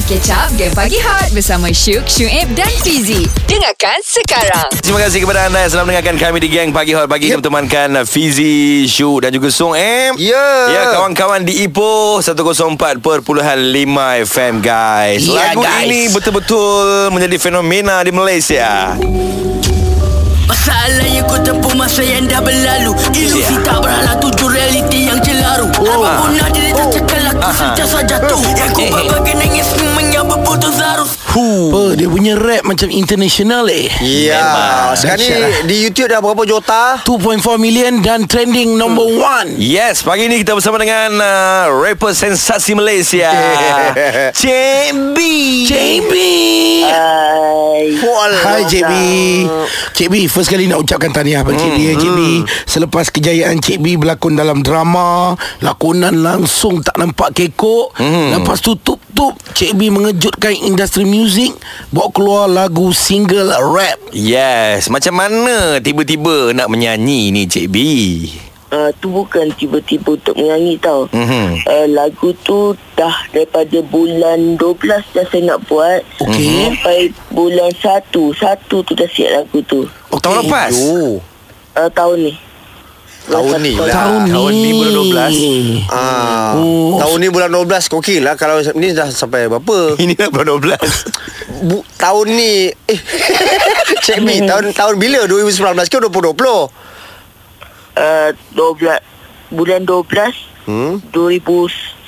Mari catch up Game Pagi Hot Bersama Syuk, Syuib dan Fizi. Dengarkan sekarang. Terima kasih kepada anda yang sedang mendengarkan kami di Gang Pagi Hot. Pagi yep. Teman-teman Fizi, Shu dan juga Song M. Ya. Ya kawan-kawan di Ipoh 104.5 FM guys. Ya, Lagu guys. ini betul-betul menjadi fenomena di Malaysia. Masalahnya kau tempuh masa yang dah berlalu. Ilusi Ya. tak berhala tuju realiti yang celaru Apa pun ada dia tak cakap aku sentiasa jatuh Yang ku Eh, eh. bagai nangis berputus arus. Huh. Apa dia punya rap macam international eh? Ya. Sekarang ni lah. di YouTube dah berapa juta? 2.4 million dan trending number one. Yes, pagi ini kita bersama dengan uh, rapper sensasi Malaysia. Cik B. JB Hai. Hai JB Cik B First kali nak ucapkan tahniah pada Cik B ya Cik B Selepas kejayaan Cik B berlakon dalam drama Lakonan langsung tak nampak kekok. Lepas tu tup-tup Cik B mengejutkan industri muzik Bawa keluar lagu single rap Yes, macam mana tiba-tiba nak menyanyi ni Cik B? uh, tu bukan tiba-tiba untuk menyanyi tau. Mhm. Uh, lagu tu dah daripada bulan 12 dah saya nak buat. Okey. Sampai bulan 1. 1 tu dah siap lagu tu. okay. Tahun lepas? Oh. Uh, tahun ni. Tahun ni lah. Tahun ni. Tahun ni bulan 12. Ah, Oh. Tahun ni bulan 12 Okey lah. Kalau ni dah sampai berapa? Ini dah bulan 12 Bu, Tahun ni eh, Cik B Tahun tahun bila? 2019 ke 2020 Uh, 12 bulan 12 Hmm?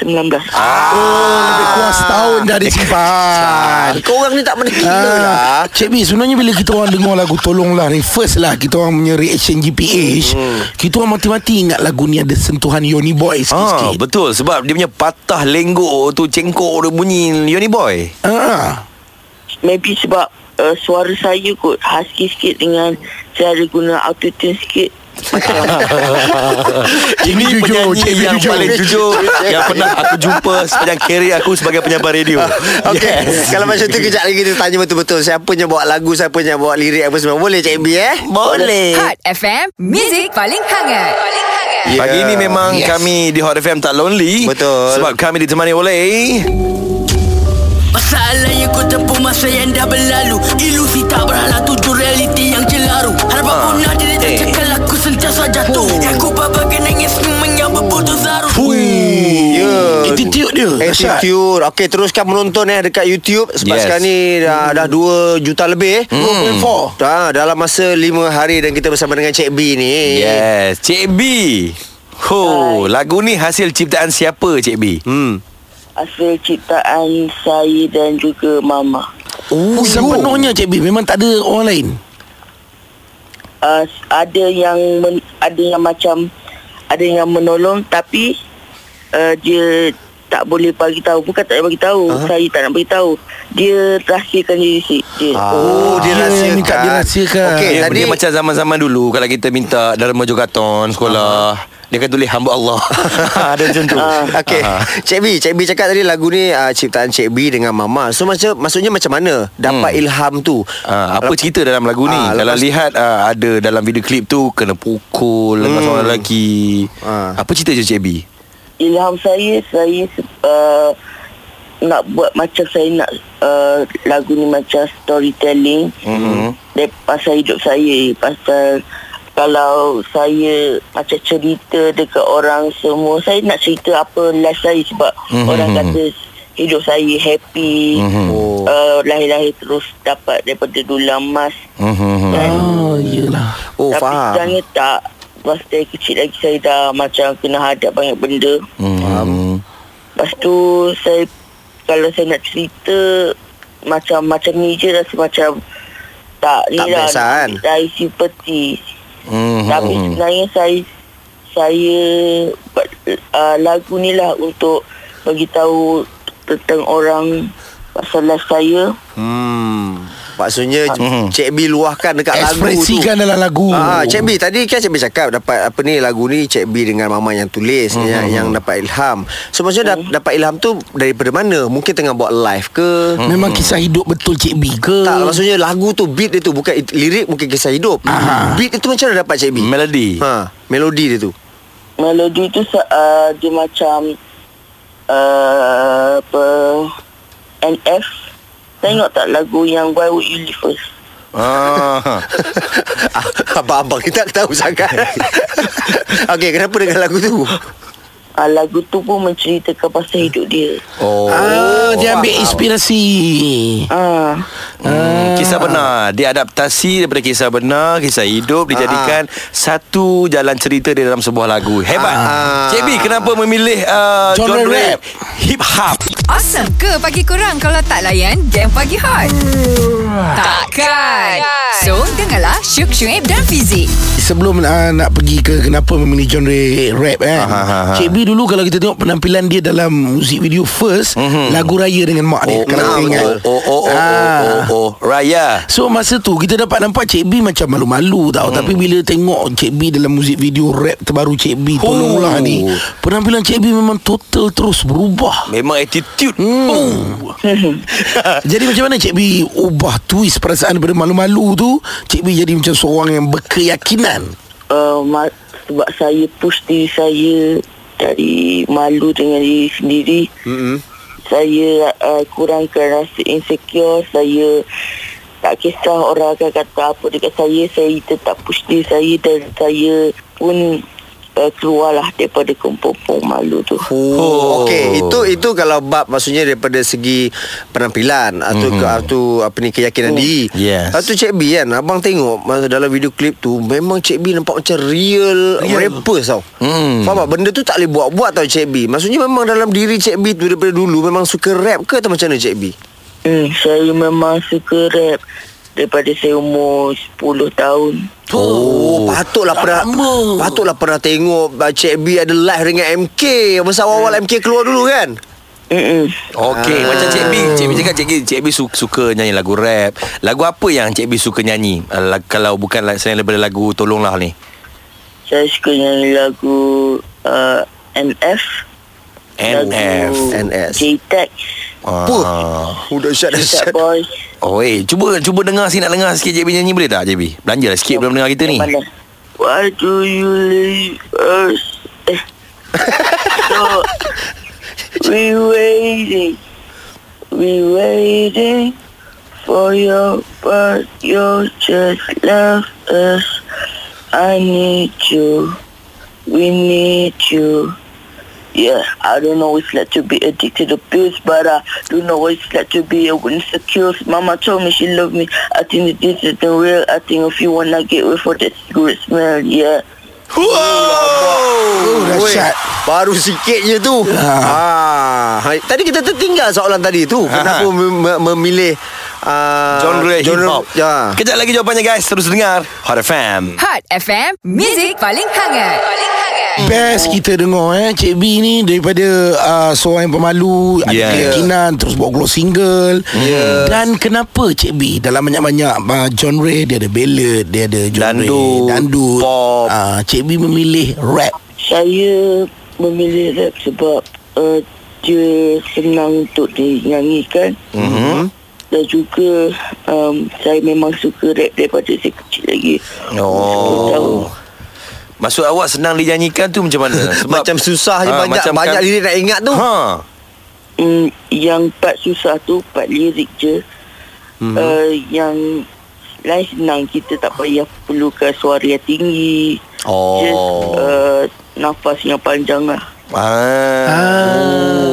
2019. Oh lebih kurang setahun dah disimpan Kau orang ni tak pernah kira lah Ah, Cik B sebenarnya bila kita orang dengar lagu Tolonglah First lah kita orang punya reaction GPH Hmm. Kita orang mati-mati ingat lagu ni ada sentuhan Yoni Boy Ah, sikit-sikit betul sebab dia punya patah lenggok tu cengkok dia bunyi Yoni Boy. ah. Maybe sebab uh, suara saya kot husky sikit dengan saya ada guna autotune sikit. Ini jujur, penyanyi B yang jujur. paling jujur yang pernah aku jumpa sepanjang kerjaya aku sebagai penyabar radio. Okey, yes. kalau macam tu kejap lagi kita tanya betul-betul siapa yang bawa lagu, siapa yang bawa lirik apa semua. Boleh Cik B eh? Boleh. Hot FM Music paling hangat Paling hangat Ya. Pagi ini memang Yes. kami di Hot FM tak lonely. Betul. Sebab kami ditemani oleh Masalahnya kau tempuh masa yang dah berlalu Ilusi tak berhala tuju realiti yang celaru Harapan Ah. pun ada dia tak Eh. cakap aku sentiasa jatuh Yang ku bagai nangis semuanya berputus arus Ya. Attitude dia. Attitude Okey teruskan menonton eh Dekat YouTube Sebab Yes. sekarang ni Dah, dah 2 juta lebih Hmm. 2.4 Dah, dalam masa 5 hari Dan kita bersama dengan Cik B ni Yes, Cik B. Ho, lagu ni hasil ciptaan siapa Cik B? Hmm Hasil ciptaan saya dan juga mama. Oh, sepenuhnya Cik B Memang tak ada orang lain uh, ada yang men, ada yang macam ada yang menolong tapi uh, dia tak boleh bagi tahu bukan tak bagi tahu uh-huh. saya tak nak bagi tahu dia rahsiakan diri si dia Oh, dia dia rahsiakan. minta dirahsiakan. Okey, Dia, tadi dia macam zaman-zaman dulu Kalau kita minta Dalam Mojogaton Sekolah Dia akan tulis hamba Allah Ada macam tu Okey, Aha. Cik B, Cik B cakap tadi lagu ni uh, ciptaan Cik B dengan Mama. So macam maksudnya macam mana dapat Hmm. ilham tu? Ah, apa cerita dalam lagu ni? Ah, Kalau lepas- lihat ah, ada dalam video klip tu kena pukul dengan seorang lelaki. Ah. Apa cerita je Cik B? ilham saya saya uh, nak buat macam saya nak uh, lagu ni macam storytelling Mhm. mm-hmm. pasal hidup saya pasal kalau saya macam cerita dekat orang semua saya nak cerita apa life saya sebab Mhm. mm-hmm. orang kata hidup saya happy Mhm. Oh. uh, lahir-lahir terus dapat daripada dulang emas Mhm. dan Oh yelah Oh, tapi faham. sebenarnya tak Masa dari kecil lagi saya dah macam kena hadap banyak benda Mhm. Lepas tu saya kalau saya nak cerita macam macam ni je rasa macam tak ni Tak lah biasa, kan? dari simpati. Mhm. Tapi sebenarnya saya saya buat uh, lagu ni lah untuk bagi tahu tentang orang pasal life saya. Hmm. Maksudnya Mhm. Cik B luahkan dekat lagu tu. Ekspresikan dalam lagu Ah, Cik B tadi kan Cik B cakap dapat apa ni lagu ni Cik B dengan mama yang tulis Hmm, yang, yang dapat ilham. So maksudnya dap- dapat ilham tu daripada mana? Mungkin tengah buat live ke? Memang kisah hidup betul Cik B ke Tak maksudnya lagu tu beat dia tu bukan it- lirik mungkin kisah hidup. Beat itu macam mana dapat Cik B? Melody. Ha, melodi dia tu. Melodi tu uh, dia macam uh, apa NF Tengok tak lagu yang Why Would You Leave Us? Ah. Abang-abang kita tak tahu sangat. Okey kenapa dengan lagu tu? Uh, Lagu tu pun menceritakan pasal hidup dia. Oh. Ah, dia ambil inspirasi. Ah, Hmm, kisah benar. Dia adaptasi daripada kisah benar Kisah hidup Dijadikan Satu jalan cerita Di dalam sebuah lagu. Hebat. Ah. Cik B kenapa memilih uh, Genre genre, rap. Hip hop Awesome ke pagi korang kalau tak layan game pagi hot? Takkan. So, dengarlah Syuk Syuib dan Fizik. Sebelum uh, nak pergi ke kenapa memilih genre rap kan. Cik B dulu kalau kita tengok penampilan dia dalam muzik video first, Mhm. lagu raya dengan mak dia. kalau nah, kita ingat. oh, oh, oh, oh, Ah. oh, oh, oh, Raya So masa tu kita dapat nampak Cik B macam malu-malu tau Tapi bila tengok Cik B dalam muzik video rap terbaru Cik B Tolonglah Oh. ni Penampilan Cik B memang total terus berubah Memang attitude Hmm. oh. Jadi macam mana Cik B ubah twist perasaan daripada malu-malu tu Cik B jadi macam seorang yang berkeyakinan uh, ma- Sebab saya push diri saya Dari malu dengan diri sendiri Mm-mm. Saya uh, kurangkan rasa insecure Saya tak kisah orang akan kata apa dekat saya Saya tetap push diri saya Dan saya pun uh, keluarlah daripada kumpul-kumpul malu tu Oh, Oh. okey. Itu itu kalau bab maksudnya daripada segi penampilan atau mm-hmm. ke, atau apa ni keyakinan Oh. diri. Yes. Atau Cik B kan, abang tengok masa dalam video klip tu memang Cik B nampak macam real, real. rapper tau. Hmm. Faham tak? Benda tu tak boleh buat-buat tau Cik B. Maksudnya memang dalam diri Cik B tu daripada dulu memang suka rap ke atau macam mana Cik B? hmm, Saya memang suka rap Daripada saya umur 10 tahun Oh, patutlah pernah lama. patutlah pernah tengok Cik B ada live dengan MK. Masa awal-awal MK keluar dulu kan? Mm-mm. Okey, Ah. macam Cik B Cik B cakap Cik B, Cik B su- suka nyanyi lagu rap Lagu apa yang Cik B suka nyanyi uh, Kalau bukan la- selain daripada lagu Tolonglah ni Saya suka nyanyi lagu uh, NF NF NS. J-Tech ah. Oh, dahsyat J-Tech dahsyat. Boys Oh eh Cuba cuba dengar sikit Nak dengar sikit Cik B nyanyi boleh tak Cik B Belanja lah sikit Belum dengar kita ni Mana? Why do you leave us? Eh. so, we waiting, we waiting for you, but you just left us. I need you, we need you. Yeah, I don't know what it's like to be addicted to pills, but I do know what it's like to be a insecure. Mama told me she loved me. I think that this isn't real. I think if you wanna get away for that cigarette smell, yeah. Oh, dahsyat. Baru sikit je tu. Ah. Ha. Tadi kita tertinggal soalan tadi tu. Kenapa mem- mem- memilih uh, Genre hip hop Ya. Kejap lagi jawapannya guys Terus dengar Hot FM Hot FM, Music paling hangat. Paling hangat. Best kita dengar eh Cik B ni daripada uh, seorang yang pemalu Ada Yeah. keyakinan Terus bawa keluar single yeah. Dan kenapa Cik B Dalam banyak-banyak uh, genre Dia ada ballad Dia ada genre Dandut, Dandut pop. uh, Cik B memilih rap Saya memilih rap sebab uh, dia senang untuk dinyanyikan. Mhm. Dan juga um, saya memang suka rap daripada saya kecil lagi. Oh. Tahu. Maksud awak senang dinyanyikan tu macam mana? Sebab Macam susah je Ah, banyak macam banyak kan- lirik nak ingat tu. Ha. Hmm, yang part susah tu part lirik je. Mm-hmm. Uh, yang lain senang kita tak payah perlukan suara yang tinggi. Oh. Just uh, nafas yang panjang lah. Ah. Ah,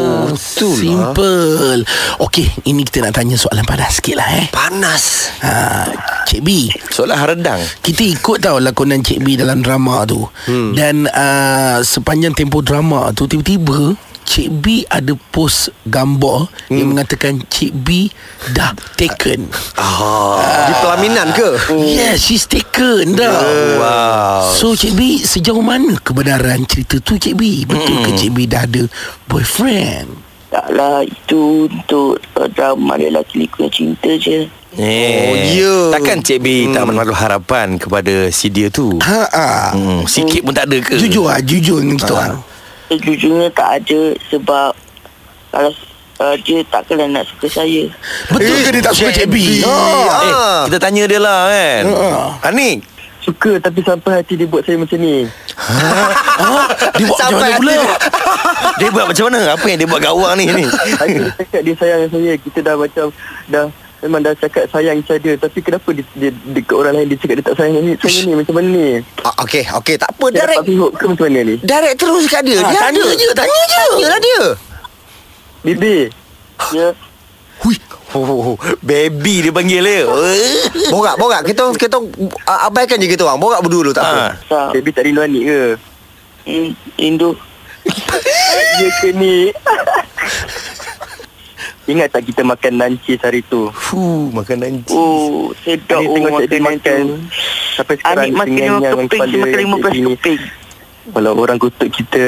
lah. Simple Okey Ini kita nak tanya soalan panas sikit lah eh Panas. ha, Cik B Soalan redang. Kita ikut tau lakonan Cik B dalam drama tu hmm. Dan uh, sepanjang tempoh drama tu Tiba-tiba Cik B ada post gambar hmm. Yang mengatakan Cik B dah taken Ah. Di pelaminan ke? Yes she's taken dah Wow. So Cik B sejauh mana kebenaran cerita tu Cik B Betul ke Cik B dah ada boyfriend Taklah itu untuk uh, drama dia lelaki liku yang cinta je. Eh. Oh, ya. Takkan Cik B tak menaruh harapan kepada si dia tu? Ha ah. Hmm, sikit pun tak ada ke? Jujur ah, jujur dengan kita orang. Sejujurnya tak ada sebab kalau uh, dia takkanlah nak suka saya. Betul ke dia tak suka Cik B? Ha. Eh, kita tanya dia lah kan. Ha. Anik. Suka tapi sampai hati dia buat saya macam ni Ha? Dia buat macam Sampai mana pula? Dia- Dia buat macam mana? Apa yang dia buat kat awak ni ni? Saya cakap dia sayang saya Kita dah macam Dah Memang dah cakap sayang each other Tapi kenapa dia, dia dekat orang lain Dia cakap dia tak sayang ni Saya ni macam mana ni Ah, Okey, okey, tak apa. Dia Direct dapat pihak ke macam mana ni direct terus kat dia. Ah, dia tanya ada. je, tanya je. Tanyalah dia. Bibi Ya Hui. Oh, baby dia panggil dia. Borak, borak. Kita kita uh, abaikan je kita orang. Borak berdua dulu tak apa. Ha. Tak Baby tak rindu Anik ke hmm, Rindu Ya ke ni Ingat tak kita makan nancis hari tu? Fuh, makan nanti. Oh sedap Anik oh tengok makan makan Sampai sekarang Anik makan lima keping Saya makan lima belas keping Kalau orang kutuk kita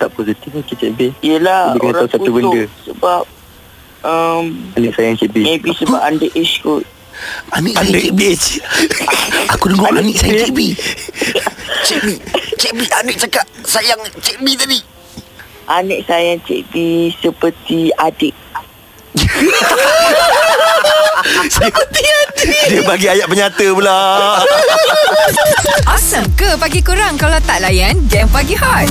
Tak positif ke Cik B Yelah Dia kena orang tahu satu kutuk benda. Sebab um, Anik sayang Cik B Maybe sebab underage kot. Anik saya Anik Cik B. Aku dengar anik saya Cik B Cik B, Cik B adik cakap sayang Cik B tadi. Anik sayang Cik B Seperti adik Dia bagi ayat penyata pula. Awesome ke pagi kurang kalau tak layan game pagi hot?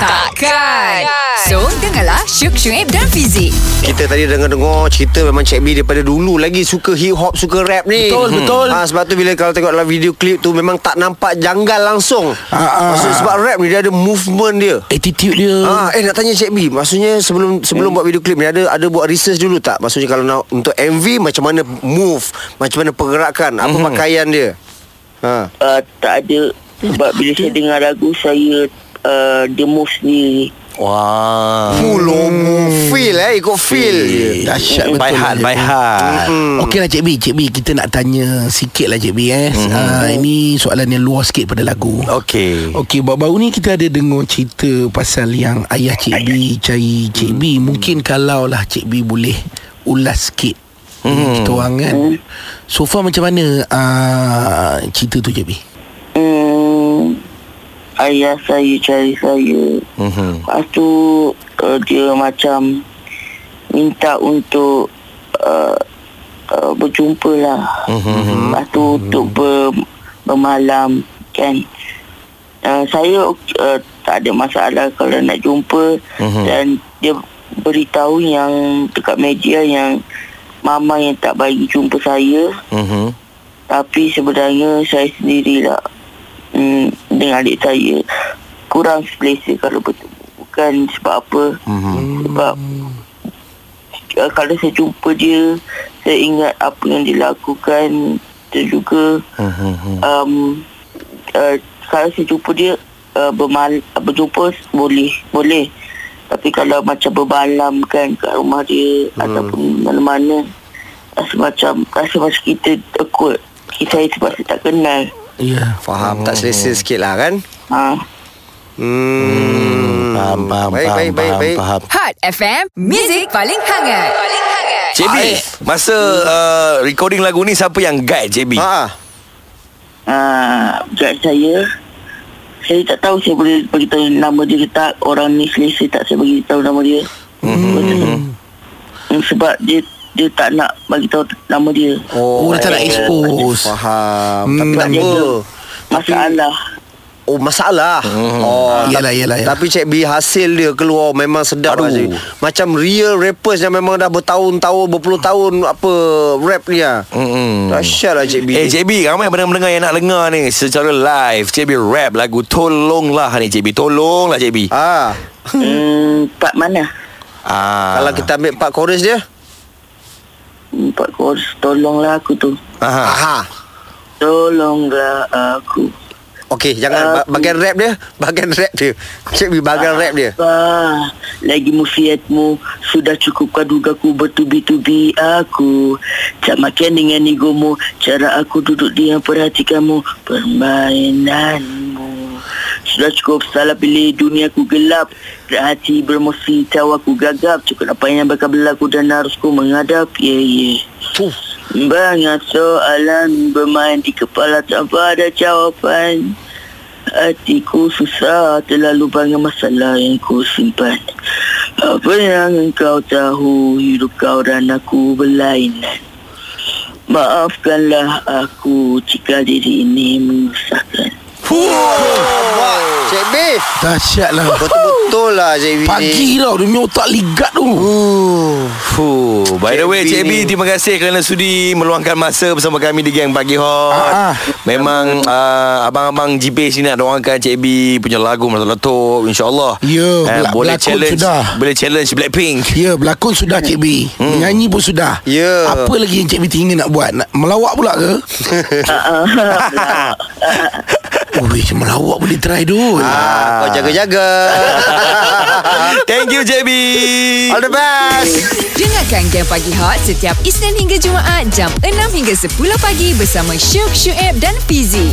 Takkan. So, dengarlah Syuk Syuib dan Fizik. Kita tadi dengar-dengar cerita memang Cik B daripada dulu lagi suka hip hop, suka rap ni. Betul, betul. Ha, sebab tu bila kalau tengok dalam video klip tu memang tak nampak janggal langsung. Ah, ah. Maksud sebab rap ni dia ada movement dia. Attitude dia Ah, eh nak tanya Cik B, maksudnya sebelum sebelum buat video klip ni ada ada buat research dulu tak? Maksudnya kalau nak untuk MV macam mana move, macam mana pergerakan, apa pakaian dia? Ha. uh, Tak ada Sebab bila saya dengar lagu Saya uh, Dia move sendiri Wah. Full move feel eh, ikut feel. Dahsyat betul By heart, Cik by B. heart. Okey lah Cik B Cik B kita nak tanya Sikit lah Cik B eh mm-hmm. uh, Ini soalan yang luas sikit pada lagu Okey. Okey, baru-baru ni kita ada dengar cerita pasal yang ayah Cik B cari Cik B. Mungkin kalau lah Cik B boleh ulas sikit. Hmm. Kita orang kan. So far macam mana uh, cerita tu Cik B? Ayah saya cari saya Mhm. Lepas tu uh, Dia macam Minta untuk uh, uh, Berjumpa lah Mhm. Lepas tu untuk ber, Bermalam Kan uh, Saya uh, Tak ada masalah Kalau nak jumpa Mhm. Dan dia Beritahu yang Dekat media yang Mama yang tak bagi jumpa saya Mhm. Tapi sebenarnya Saya sendirilah hmm, Dengan adik saya Kurang selesa kalau bertemu Bukan sebab apa Mhm. Sebab uh, Kalau saya jumpa dia Saya ingat apa yang dia lakukan Dan juga Mhm. um, uh, Kalau saya jumpa dia uh, bermal, Berjumpa boleh Boleh Tapi kalau macam bermalam kan Kat rumah dia hmm. Ataupun mana-mana Rasa macam Rasa macam kita takut Kita saya sebab saya tak kenal. Yeah. Faham, tak selesa sikit lah kan? Ha. Hmm. Faham, faham, Baik, faham, baik, baik, faham, baik. faham. Hot FM, Music paling hangat. Paling hangat. Cik B, masa uh, recording lagu ni siapa yang guide Cik B? Ha. Uh, guide saya Saya tak tahu saya boleh beritahu nama dia ke tak Orang ni selesa tak saya bagi tahu nama dia hmm. Sebab dia dia tak nak bagi tahu nama dia Oh, dia tak nak expose. Faham. Hmm. Tapi tak apa. Masalah Oh masalah hmm. Oh Yalah, tapi, yalah, yalah. Tapi Cik B hasil dia keluar Memang sedap Aduh. Cik. Macam real rappers Yang memang dah bertahun-tahun Berpuluh tahun Apa Rap ni lah Mm-mm. Dahsyat lah Cik B Eh Cik B Ramai pendengar-pendengar yang nak dengar ni Secara live Cik B rap lagu Tolonglah ni Cik B Tolonglah Cik B Ah, hmm, Part mana ah. Kalau kita ambil part chorus dia Part chorus Tolonglah aku tu. Aha. Aha. Tolonglah aku. Okey, jangan ba- bagian rap dia. Bagian rap dia. Cik bagian rap dia. Ah, lagi musiatmu Sudah cukup kau duga ku bertubi-tubi aku. Tak makan dengan egomu Cara aku duduk diam perhatikanmu. Permainanmu Sudah cukup salah pilih dunia ku gelap hati bermosi tahu aku gagap. Cukup apa yang bakal berlaku dan harus ku menghadap Yeah yeah Fuh. Banyak soalan bermain di kepala tanpa ada jawapan. Hatiku susah terlalu banyak masalah yang ku simpan. Apa yang engkau tahu hidup kau dan aku berlainan. Maafkanlah aku jika diri ini menyusahkan Cik B Dahsyat lah. Betul-betul lah Cik B ni. Pagi tau Dia punya otak ligat tu. Fuh. By the Cik way B Cik B. Terima kasih kerana sudi Meluangkan masa bersama kami Di Gang Pagi Hot. Ah, ah. Memang uh, Abang-abang GP sini Nak doakan Cik B Punya lagu Meletup InsyaAllah. Ya, Eh, belak- Boleh berlakon challenge sudah. Boleh challenge Blackpink. Ya berlakon sudah Cik B Menyanyi pun sudah. Ya. Apa lagi yang Cik B tinggal nak buat? Nak Melawak pula ke Ui, melawak boleh try dulu? Ah, kau jaga-jaga. Thank you Cik B. All the best. Dengarkan Game Pagi Hot setiap Isnin hingga Jumaat jam 6 hingga 10 pagi bersama Syuk, Syuib dan Fizi.